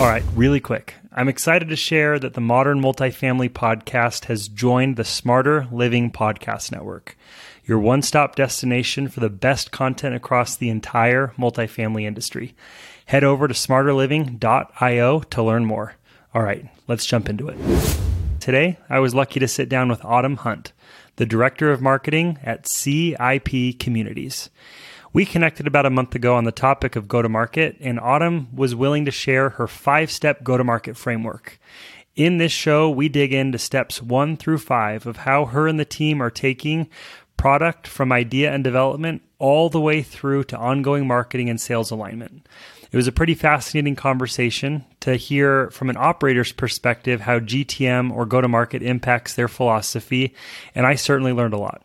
All right, really quick. I'm excited to share that the Modern Multifamily Podcast has joined the Smarter Living Podcast Network, your one stop destination for the best content across the entire multifamily industry. Head over to smarterliving.io to learn more. All right, let's jump into it. Today, I was lucky to sit down with Autumn Hunt, the Director of Marketing at CIP Communities. We connected about a month ago on the topic of go to market, and Autumn was willing to share her five step go to market framework. In this show, we dig into steps one through five of how her and the team are taking product from idea and development all the way through to ongoing marketing and sales alignment. It was a pretty fascinating conversation to hear from an operator's perspective how GTM or go to market impacts their philosophy, and I certainly learned a lot.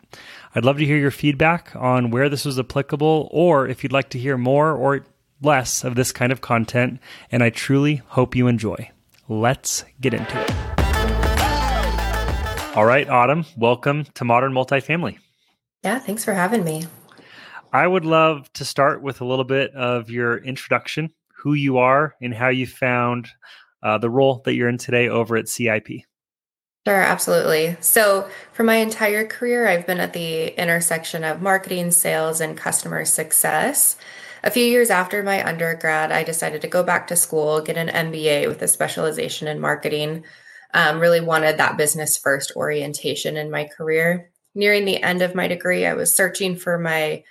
I'd love to hear your feedback on where this was applicable or if you'd like to hear more or less of this kind of content, and I truly hope you enjoy. Let's get into it. All right, Autumn, welcome to Modern Multifamily. Yeah, thanks for having me. I would love to start with a little bit of your introduction, who you are, and how you found uh, the role that you're in today over at CIP. Sure, absolutely. So, for my entire career, I've been at the intersection of marketing, sales, and customer success. A few years after my undergrad, I decided to go back to school, get an MBA with a specialization in marketing. Um, really wanted that business first orientation in my career. Nearing the end of my degree, I was searching for my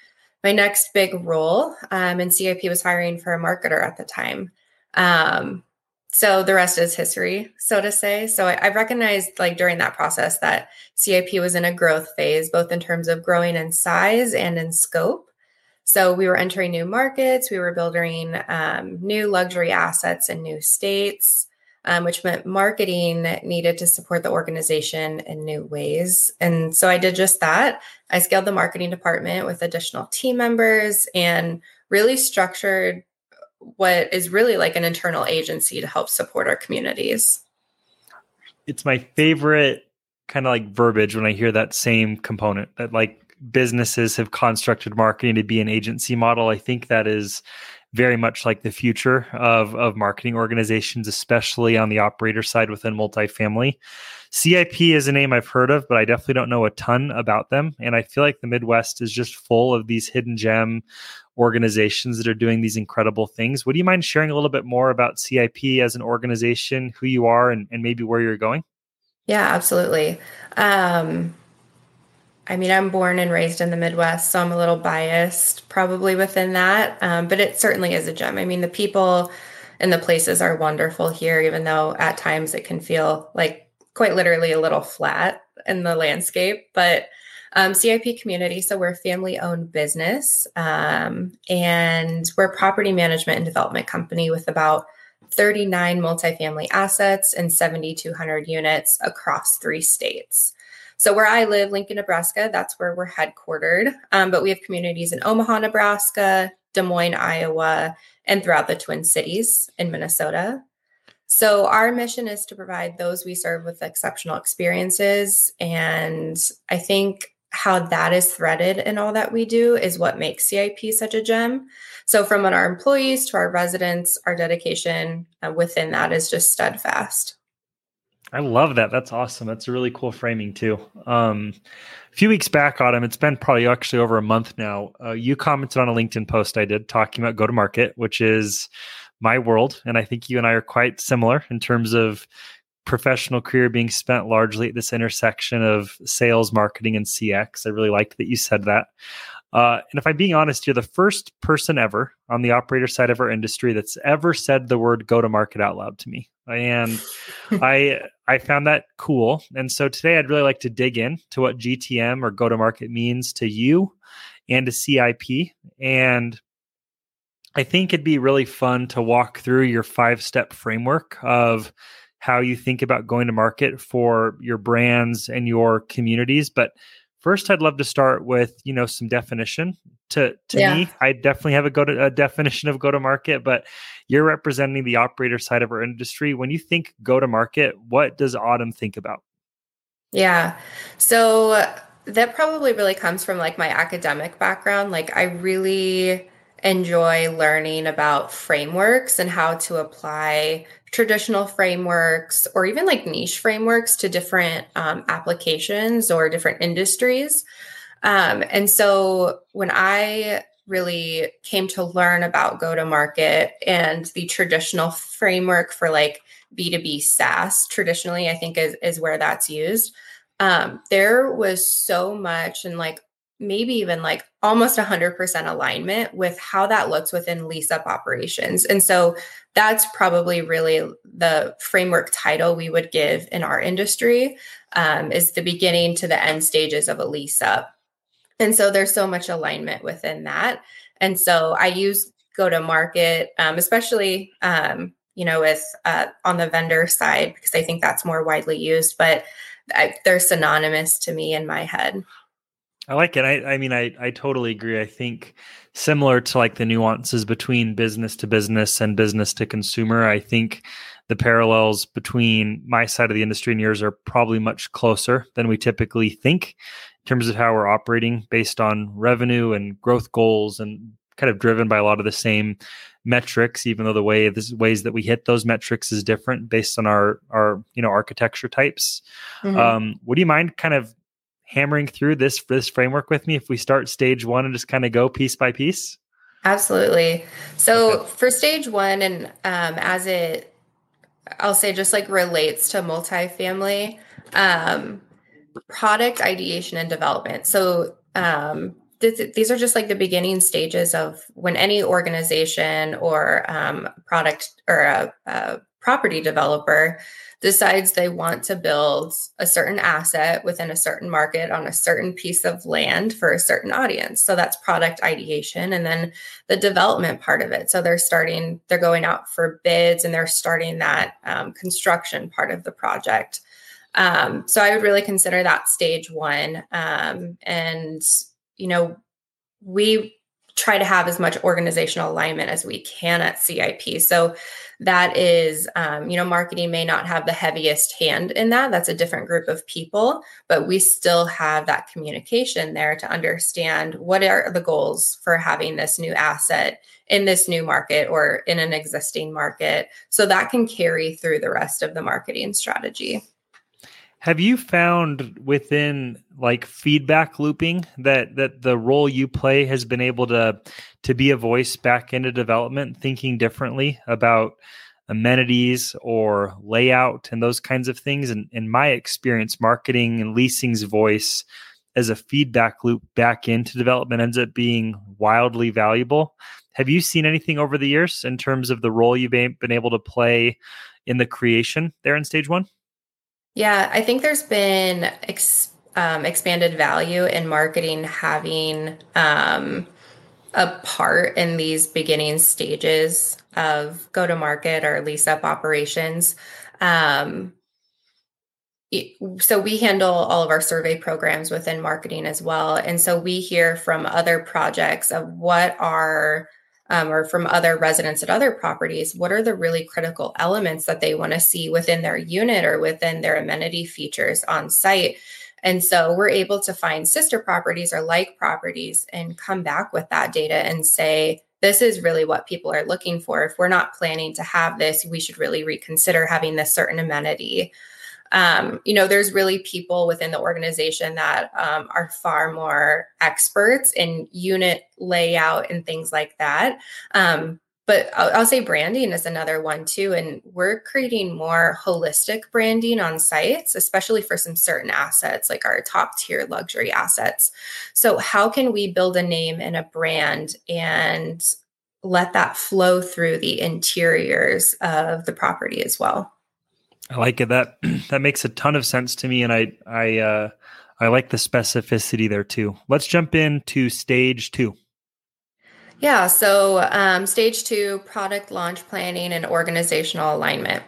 my next big role, um, and CIP was hiring for a marketer at the time. Um, so the rest is history, so to say. So I, I, recognized like during that process that CIP was in a growth phase, both in terms of growing in size and in scope. So we were entering new markets, we were building um, new luxury assets in new states, um, which meant marketing needed to support the organization in new ways. And so I did just that. I scaled the marketing department with additional team members and really structured what is really like an internal agency to help support our communities. It's my favorite kind of like verbiage when I hear that same component that like businesses have constructed marketing to be an agency model. I think that is very much like the future of, of marketing organizations, especially on the operator side within multifamily. CIP is a name I've heard of, but I definitely don't know a ton about them. And I feel like the Midwest is just full of these hidden gem organizations that are doing these incredible things. Would you mind sharing a little bit more about CIP as an organization, who you are, and, and maybe where you're going? Yeah, absolutely. Um, I mean, I'm born and raised in the Midwest, so I'm a little biased probably within that, um, but it certainly is a gem. I mean, the people and the places are wonderful here, even though at times it can feel like quite literally a little flat in the landscape. But um, CIP community. So we're a family owned business um, and we're a property management and development company with about 39 multifamily assets and 7,200 units across three states. So where I live, Lincoln, Nebraska, that's where we're headquartered. Um, but we have communities in Omaha, Nebraska, Des Moines, Iowa, and throughout the Twin Cities in Minnesota. So, our mission is to provide those we serve with exceptional experiences. And I think how that is threaded in all that we do is what makes CIP such a gem. So, from our employees to our residents, our dedication uh, within that is just steadfast. I love that. That's awesome. That's a really cool framing too. Um, a few weeks back, Autumn, it's been probably actually over a month now. Uh, you commented on a LinkedIn post I did talking about go to market, which is my world, and I think you and I are quite similar in terms of professional career being spent largely at this intersection of sales, marketing, and CX. I really liked that you said that. Uh, and if I'm being honest, you're the first person ever on the operator side of our industry that's ever said the word go to market out loud to me. And I I found that cool. And so today I'd really like to dig in to what GTM or go to market means to you and to CIP. And I think it'd be really fun to walk through your five step framework of how you think about going to market for your brands and your communities. But first, I'd love to start with you know some definition. To to yeah. me, I definitely have a go to a definition of go to market, but you're representing the operator side of our industry. When you think go to market, what does Autumn think about? Yeah, so that probably really comes from like my academic background. Like I really enjoy learning about frameworks and how to apply traditional frameworks or even like niche frameworks to different um, applications or different industries. Um, and so when I really came to learn about go to market and the traditional framework for like B2B SaaS, traditionally, I think is, is where that's used. Um, there was so much and like maybe even like almost 100% alignment with how that looks within lease up operations. And so that's probably really the framework title we would give in our industry um, is the beginning to the end stages of a lease up. And so there's so much alignment within that. And so I use go to market, um, especially, um, you know, with uh, on the vendor side, because I think that's more widely used, but I, they're synonymous to me in my head. I like it. I, I mean, I, I totally agree. I think similar to like the nuances between business to business and business to consumer, I think the parallels between my side of the industry and yours are probably much closer than we typically think in terms of how we're operating based on revenue and growth goals and kind of driven by a lot of the same metrics even though the way the ways that we hit those metrics is different based on our our you know architecture types mm-hmm. um, would you mind kind of hammering through this this framework with me if we start stage one and just kind of go piece by piece? Absolutely. So okay. for stage one, and um, as it, I'll say, just like relates to multifamily, um, product ideation and development. So um, th- these are just like the beginning stages of when any organization or um, product or a, a property developer decides they want to build a certain asset within a certain market on a certain piece of land for a certain audience. So that's product ideation and then the development part of it. So they're starting, they're going out for bids and they're starting that um, construction part of the project. Um, so I would really consider that stage one. Um, and, you know, we try to have as much organizational alignment as we can at CIP. So that is, um, you know, marketing may not have the heaviest hand in that. That's a different group of people, but we still have that communication there to understand what are the goals for having this new asset in this new market or in an existing market. So that can carry through the rest of the marketing strategy. Have you found within like feedback looping that that the role you play has been able to to be a voice back into development, thinking differently about amenities or layout and those kinds of things? And in my experience, marketing and leasing's voice as a feedback loop back into development ends up being wildly valuable. Have you seen anything over the years in terms of the role you've been able to play in the creation there in stage one? Yeah, I think there's been ex- um, expanded value in marketing having um, a part in these beginning stages of go to market or lease up operations. Um, so we handle all of our survey programs within marketing as well. And so we hear from other projects of what are um, or from other residents at other properties, what are the really critical elements that they want to see within their unit or within their amenity features on site? And so we're able to find sister properties or like properties and come back with that data and say, this is really what people are looking for. If we're not planning to have this, we should really reconsider having this certain amenity um, you know, there's really people within the organization that um, are far more experts in unit layout and things like that. Um, but I'll, I'll, say branding is another one too. And we're creating more holistic branding on sites, especially for some certain assets like our top tier luxury assets. So, how can we build a name and a brand and let that flow through the interiors of the property as well? I like it. That that makes a ton of sense to me, and I I uh, I like the specificity there too. Let's jump into stage two. Yeah. So um, stage two: product launch planning and organizational alignment.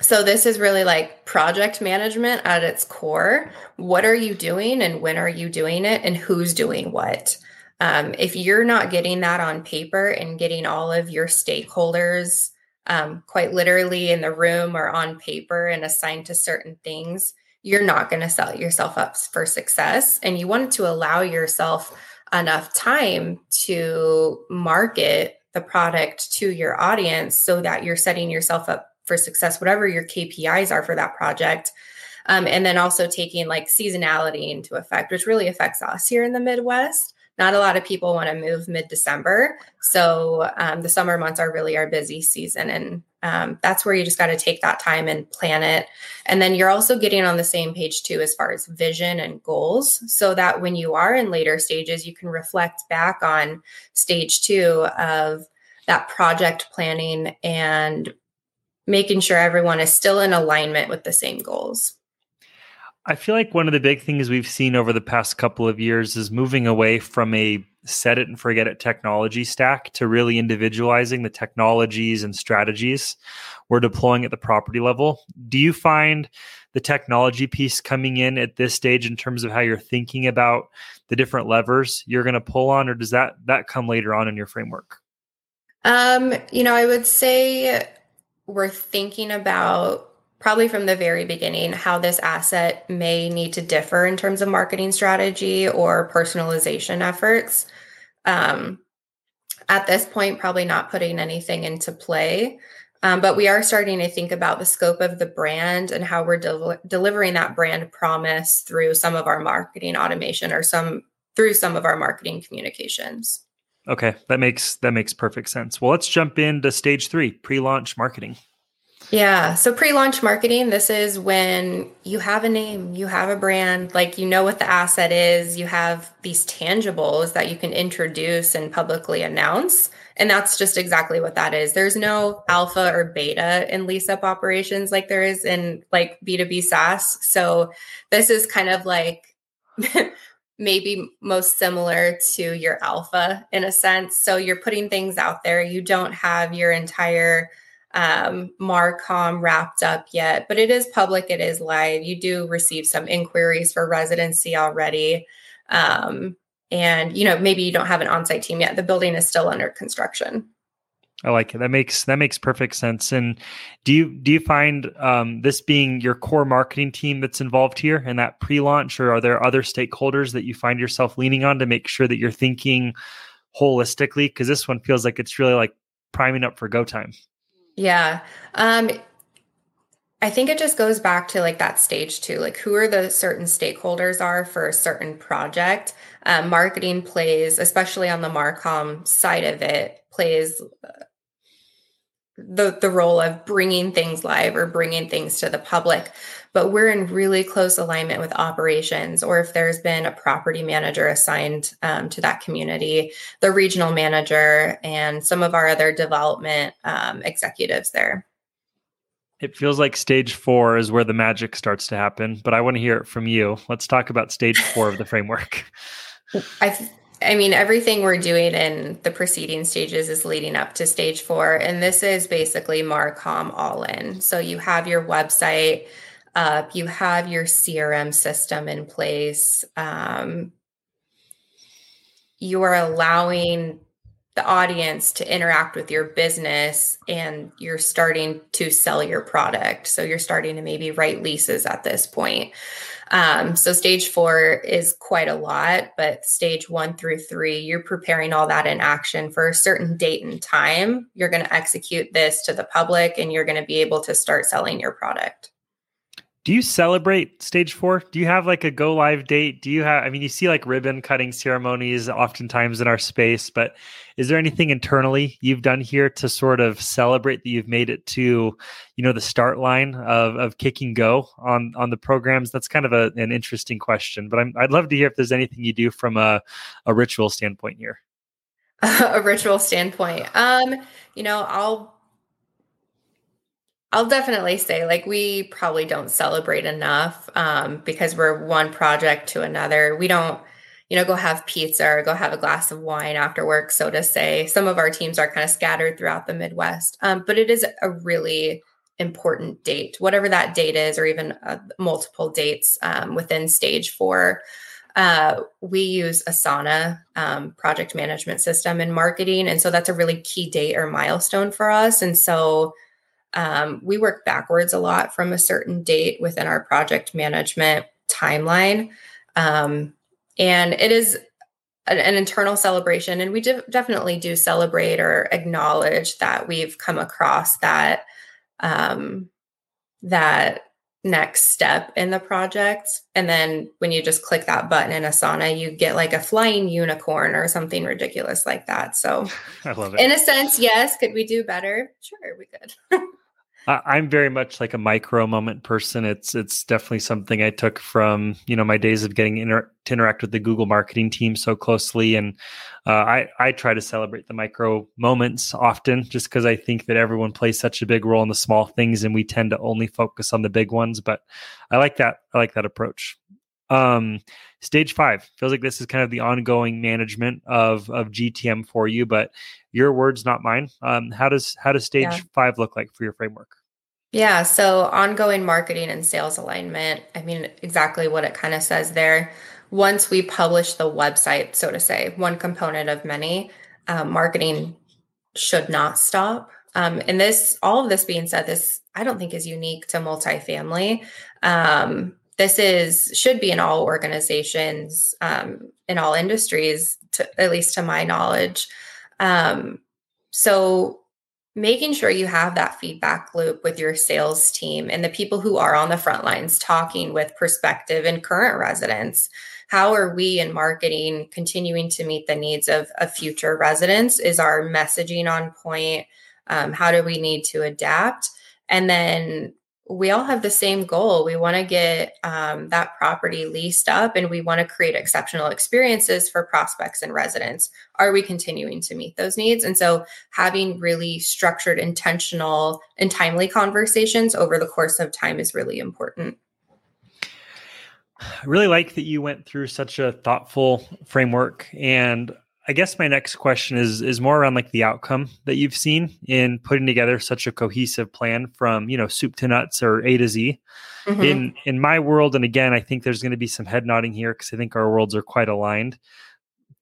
So this is really like project management at its core. What are you doing, and when are you doing it, and who's doing what? Um, if you're not getting that on paper and getting all of your stakeholders um, quite literally in the room or on paper and assigned to certain things, you're not going to set yourself up for success. And you want to allow yourself enough time to market the product to your audience so that you're setting yourself up for success, whatever your KPIs are for that project. Um, and then also taking like seasonality into effect, which really affects us here in the Midwest not a lot of people want to move mid December. So um, the summer months are really our busy season. And um, that's where you just got to take that time and plan it. And then you're also getting on the same page too, as far as vision and goals, so that when you are in later stages, you can reflect back on stage two of that project planning and making sure everyone is still in alignment with the same goals. I feel like one of the big things we've seen over the past couple of years is moving away from a set it and forget it technology stack to really individualizing the technologies and strategies we're deploying at the property level. Do you find the technology piece coming in at this stage in terms of how you're thinking about the different levers you're going to pull on or does that that come later on in your framework? Um, you know, I would say we're thinking about probably from the very beginning how this asset may need to differ in terms of marketing strategy or personalization efforts. Um, at this point, probably not putting anything into play. Um, but we are starting to think about the scope of the brand and how we're del- delivering that brand promise through some of our marketing automation or some through some of our marketing communications. Okay, that makes that makes perfect sense. Well, let's jump into stage 3, pre-launch marketing. Yeah. So pre launch marketing, this is when you have a name, you have a brand, like you know what the asset is, you have these tangibles that you can introduce and publicly announce. And that's just exactly what that is. There's no alpha or beta in lease up operations like there is in like B2B SaaS. So this is kind of like maybe most similar to your alpha in a sense. So you're putting things out there. You don't have your entire um, Marcom wrapped up yet, but it is public, it is live. You do receive some inquiries for residency already. Um, and you know, maybe you don't have an on-site team yet. The building is still under construction. I like it. That makes that makes perfect sense. And do you do you find um, this being your core marketing team that's involved here in that pre-launch, or are there other stakeholders that you find yourself leaning on to make sure that you're thinking holistically? Because this one feels like it's really like priming up for go time. Yeah. Um, I think it just goes back to like that stage two, like who are the certain stakeholders are for a certain project. Um, marketing plays, especially on the Marcom side of it, plays uh, the the role of bringing things live or bringing things to the public but we're in really close alignment with operations or if there's been a property manager assigned um, to that community the regional manager and some of our other development um, executives there it feels like stage four is where the magic starts to happen but i want to hear it from you let's talk about stage four of the framework i I mean, everything we're doing in the preceding stages is leading up to stage four. And this is basically Marcom all in. So you have your website up, you have your CRM system in place. Um, you are allowing the audience to interact with your business and you're starting to sell your product. So you're starting to maybe write leases at this point. Um, so stage four is quite a lot, but stage one through three, you're preparing all that in action for a certain date and time. You're going to execute this to the public and you're going to be able to start selling your product. Do you celebrate stage four? Do you have like a go live date? Do you have, I mean, you see like ribbon cutting ceremonies oftentimes in our space, but is there anything internally you've done here to sort of celebrate that you've made it to, you know, the start line of, of kicking go on, on the programs? That's kind of a, an interesting question, but I'm, I'd love to hear if there's anything you do from a, a ritual standpoint here. a ritual standpoint. Um, you know, I'll I'll definitely say like we probably don't celebrate enough um, because we're one project to another. We don't, you know, go have pizza or go have a glass of wine after work, so to say. Some of our teams are kind of scattered throughout the Midwest, um, but it is a really important date, whatever that date is, or even uh, multiple dates um, within stage four. Uh, we use Asana um, project management system in marketing. And so that's a really key date or milestone for us. And so um, we work backwards a lot from a certain date within our project management timeline. Um, and it is an, an internal celebration, and we de- definitely do celebrate or acknowledge that we've come across that um, that next step in the project. And then when you just click that button in Asana, you get like a flying unicorn or something ridiculous like that. So, I love it. In a sense, yes. Could we do better? Sure, we could. I'm very much like a micro moment person. It's it's definitely something I took from you know my days of getting inter- to interact with the Google marketing team so closely, and uh, I I try to celebrate the micro moments often, just because I think that everyone plays such a big role in the small things, and we tend to only focus on the big ones. But I like that. I like that approach. Um, stage five feels like this is kind of the ongoing management of of GTM for you, but your words, not mine. Um, how does how does stage yeah. five look like for your framework? Yeah, so ongoing marketing and sales alignment. I mean, exactly what it kind of says there. Once we publish the website, so to say, one component of many, um, marketing should not stop. Um, and this, all of this being said, this I don't think is unique to multifamily. Um, this is should be in all organizations um, in all industries to, at least to my knowledge. Um, so making sure you have that feedback loop with your sales team and the people who are on the front lines talking with prospective and current residents. How are we in marketing continuing to meet the needs of, of future residents? Is our messaging on point? Um, how do we need to adapt? And then we all have the same goal. We want to get um, that property leased up and we want to create exceptional experiences for prospects and residents. Are we continuing to meet those needs? And so, having really structured, intentional, and timely conversations over the course of time is really important. I really like that you went through such a thoughtful framework and I guess my next question is is more around like the outcome that you've seen in putting together such a cohesive plan from you know soup to nuts or A to Z. Mm-hmm. In in my world, and again, I think there's going to be some head nodding here because I think our worlds are quite aligned.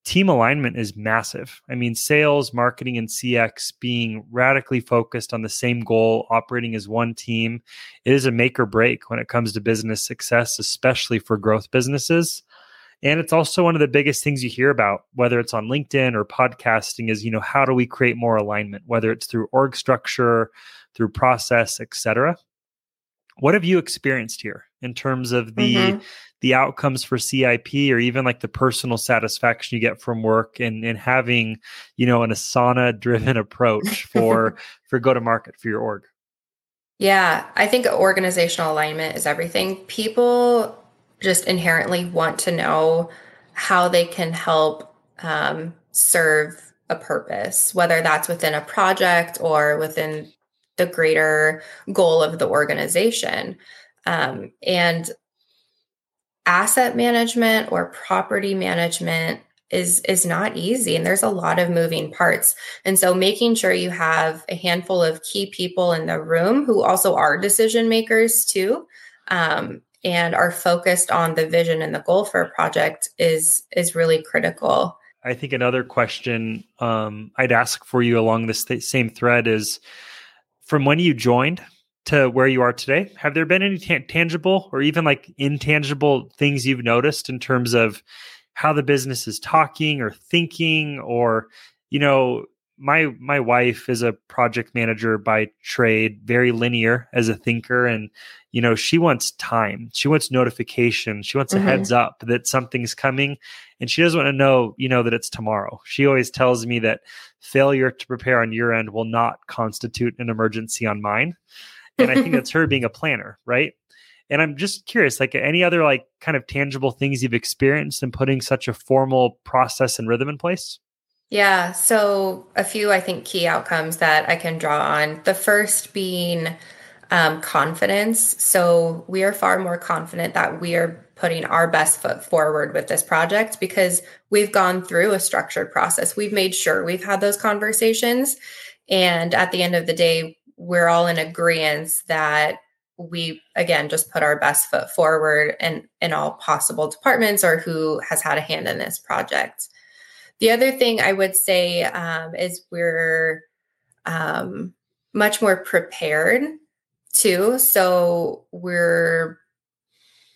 Team alignment is massive. I mean, sales, marketing, and CX being radically focused on the same goal, operating as one team, it is a make or break when it comes to business success, especially for growth businesses. And it's also one of the biggest things you hear about, whether it's on LinkedIn or podcasting, is you know how do we create more alignment, whether it's through org structure, through process, etc. What have you experienced here in terms of the mm-hmm. the outcomes for CIP or even like the personal satisfaction you get from work and, and having, you know, an Asana driven approach for for go to market for your org? Yeah, I think organizational alignment is everything. People just inherently want to know how they can help um, serve a purpose, whether that's within a project or within the greater goal of the organization. Um, and asset management or property management is is not easy and there's a lot of moving parts and so making sure you have a handful of key people in the room who also are decision makers too um, and are focused on the vision and the goal for a project is is really critical. I think another question um, I'd ask for you along this th- same thread is from when you joined to where you are today, have there been any t- tangible or even like intangible things you've noticed in terms of how the business is talking or thinking or you know my my wife is a project manager by trade very linear as a thinker. And you know she wants time. She wants notification. She wants mm-hmm. a heads up that something's coming. And she doesn't want to know you know that it's tomorrow. She always tells me that failure to prepare on your end will not constitute an emergency on mine. And i think that's her being a planner right? And i'm just curious like any other like kind of tangible things you've experienced in putting such a formal process and rhythm in place yeah. So, a few, I think, key outcomes that I can draw on. The first being um, confidence. So, we are far more confident that we are putting our best foot forward with this project because we've gone through a structured process. We've made sure we've had those conversations. And at the end of the day, we're all in agreement that we again just put our best foot forward in in all possible departments or who has had a hand in this project the other thing I would say um, is we're um, much more prepared too. So we're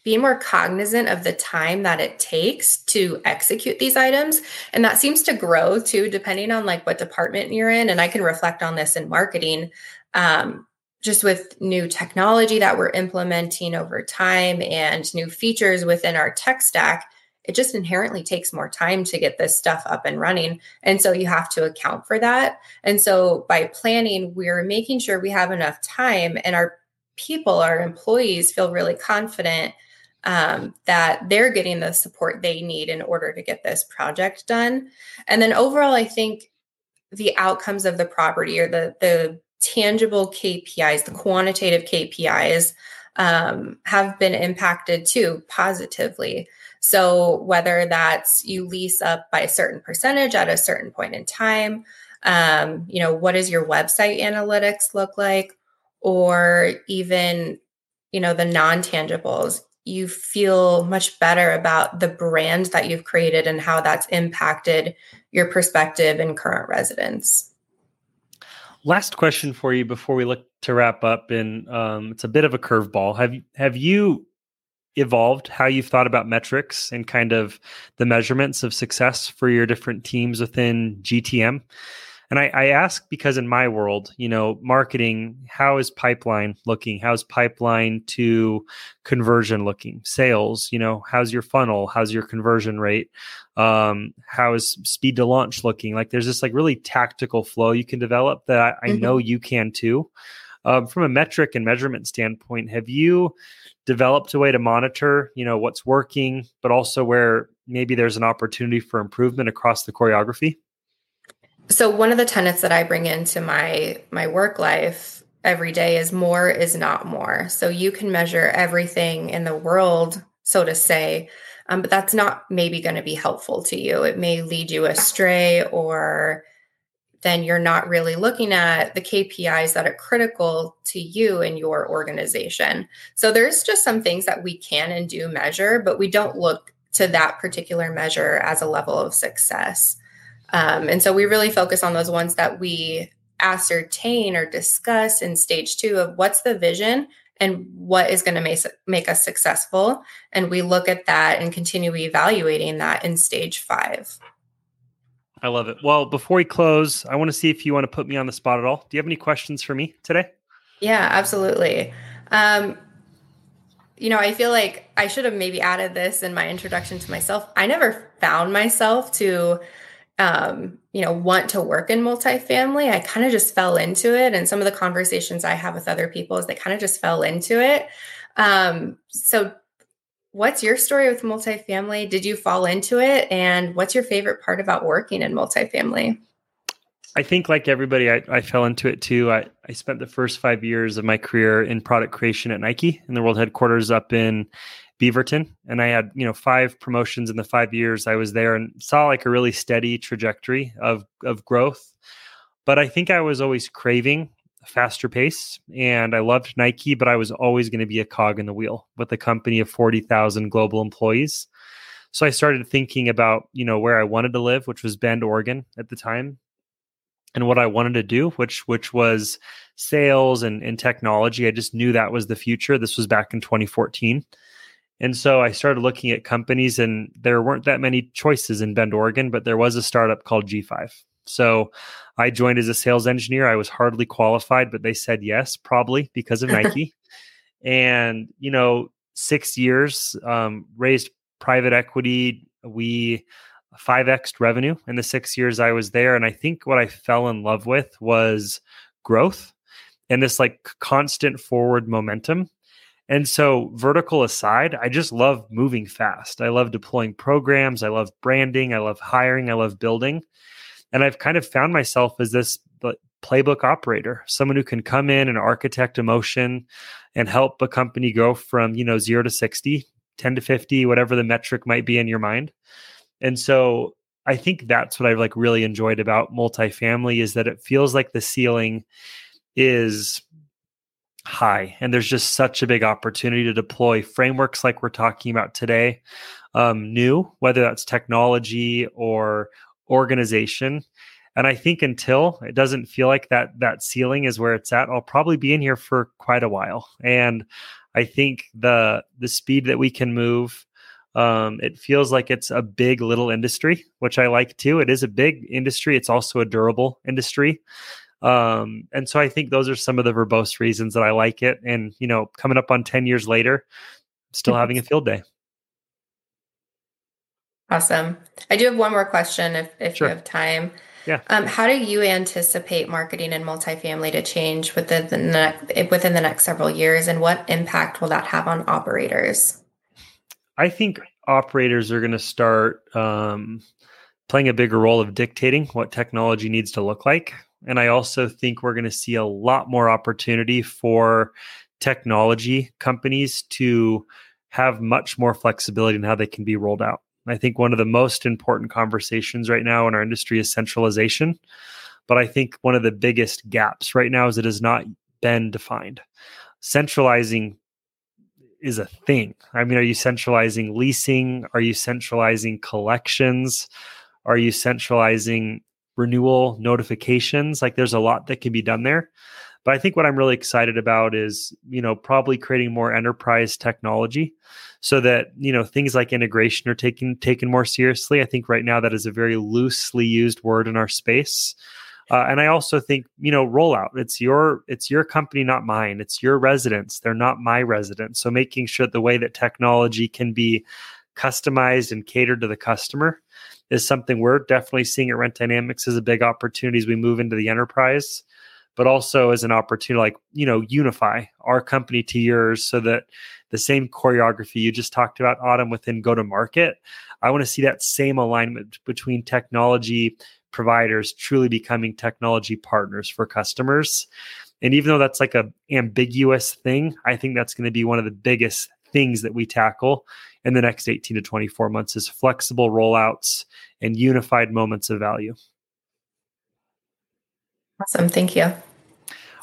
being more cognizant of the time that it takes to execute these items. And that seems to grow too depending on like what department you're in. And i can reflect on this in marketing um, just with new technology that we're implementing over time and new features within our tech stack it just inherently takes more time to get this stuff up and running. And so you have to account for that. And so by planning, we're making sure we have enough time and our people, our employees feel really confident um, that they're getting the support they need in order to get this project done. And then overall, I think the outcomes of the property or the, the tangible KPIs, the quantitative KPIs, um, have been impacted too positively. So whether that's you lease up by a certain percentage at a certain point in time, um, you know, what does your website analytics look like? Or even, you know, the non-tangibles, you feel much better about the brand that you've created and how that's impacted your perspective and current residents. Last question for you before we look to wrap up, and um, it's a bit of a curveball. Have have you evolved how you've thought about metrics and kind of the measurements of success for your different teams within GTM. And I, I, ask because in my world, you know, marketing, how is pipeline looking? How's pipeline to conversion looking? Sales, you know, how's your funnel? How's your conversion rate? Um, how is speed to launch looking? Like there's this like really tactical flow you can develop that I, I mm-hmm. know you can too. Um, from a metric and measurement standpoint, have you developed a way to monitor, you know, what's working, but also where maybe there's an opportunity for improvement across the choreography? So one of the tenets that I bring into my my work life every day is more is not more. So you can measure everything in the world, so to say, um, but that's not maybe going to be helpful to you. It may lead you astray or then you're not really looking at the KPIs that are critical to you and your organization. So there's just some things that we can and do measure, but we don't look to that particular measure as a level of success. Um, and so we really focus on those ones that we ascertain or discuss in stage two of what's the vision and what is going to make, make us successful. And we look at that and continue evaluating that in stage five. I love it. Well, before we close, I want to see if you want to put me on the spot at all. Do you have any questions for me today? Yeah, absolutely. Um, you know, I feel like I should have maybe added this in my introduction to myself. I never found myself to, um, you know, want to work in multifamily. I kind of just fell into it. And some of the conversations I have with other people is they kind of just fell into it. Um, so What's your story with multifamily? Did you fall into it? And what's your favorite part about working in multifamily? I think, like everybody, I, I fell into it too. I, I spent the first five years of my career in product creation at Nike in the world headquarters up in Beaverton. And I had, you know, five promotions in the five years I was there and saw like a really steady trajectory of, of growth. But I think I was always craving faster pace. And I loved Nike, but I was always going to be a cog in the wheel with a company of 40,000 global employees. So I started thinking about, you know, where I wanted to live, which was Bend, Oregon at the time, and what I wanted to do, which which was sales and, and technology. I just knew that was the future. This was back in 2014. And so I started looking at companies, and there weren't that many choices in Bend, Oregon, but there was a startup called G5. So I joined as a sales engineer. I was hardly qualified, but they said yes, probably because of Nike. and, you know, six years, um, raised private equity. We 5x revenue in the six years I was there. And I think what I fell in love with was growth and this like constant forward momentum. And so, vertical aside, I just love moving fast. I love deploying programs. I love branding. I love hiring. I love building. And I've kind of found myself as this playbook operator, someone who can come in and architect emotion and help a company go from, you know, 0 to 60, 10 to 50, whatever the metric might be in your mind. And so I think that's what I've like really enjoyed about multifamily is that it feels like the ceiling is high and there's just such a big opportunity to deploy frameworks like we're talking about today um, new whether that's technology or organization. And I think until it doesn't feel like that that ceiling is where it's at, I'll probably be in here for quite a while. And I think the the speed that we can move, um, it feels like it's a big little industry, which I like too. It is a big industry. It's also a durable industry. Um, and so I think those are some of the verbose reasons that I like it. And, you know, coming up on 10 years later, still having a field day. Awesome. I do have one more question if, if sure. you have time. Yeah. Um, how do you anticipate marketing in multifamily to change within the next, within the next several years, and what impact will that have on operators? I think operators are going to start um, playing a bigger role of dictating what technology needs to look like. And I also think we're going to see a lot more opportunity for technology companies to have much more flexibility in how they can be rolled out. I think one of the most important conversations right now in our industry is centralization. But I think one of the biggest gaps right now is it has not been defined. Centralizing is a thing. I mean, are you centralizing leasing? Are you centralizing collections? Are you centralizing renewal notifications? Like there's a lot that can be done there. But I think what I'm really excited about is, you know, probably creating more enterprise technology so that, you know, things like integration are taken taken more seriously. I think right now that is a very loosely used word in our space. Uh, and I also think, you know, rollout. It's your it's your company, not mine. It's your residents. They're not my residents. So making sure the way that technology can be customized and catered to the customer is something we're definitely seeing at Rent Dynamics as a big opportunity as we move into the enterprise but also as an opportunity like you know unify our company to yours so that the same choreography you just talked about autumn within go to market i want to see that same alignment between technology providers truly becoming technology partners for customers and even though that's like a ambiguous thing i think that's going to be one of the biggest things that we tackle in the next 18 to 24 months is flexible rollouts and unified moments of value Awesome. Thank you.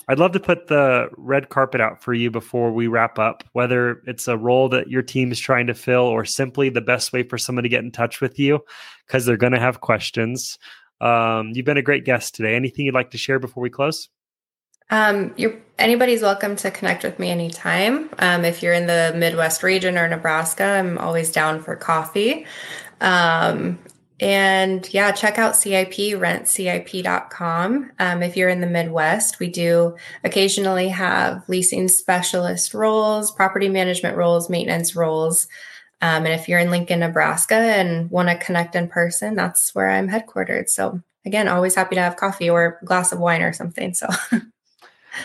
I'd love to put the red carpet out for you before we wrap up, whether it's a role that your team is trying to fill or simply the best way for someone to get in touch with you because they're going to have questions. Um, you've been a great guest today. Anything you'd like to share before we close? Um, anybody's welcome to connect with me anytime. Um, if you're in the Midwest region or Nebraska, I'm always down for coffee. Um, and yeah, check out CIP, rentcip.com. Um, if you're in the Midwest, we do occasionally have leasing specialist roles, property management roles, maintenance roles. Um, and if you're in Lincoln, Nebraska and want to connect in person, that's where I'm headquartered. So again, always happy to have coffee or a glass of wine or something. So well,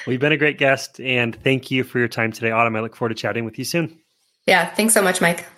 you've been a great guest and thank you for your time today, Autumn. I look forward to chatting with you soon. Yeah, thanks so much, Mike.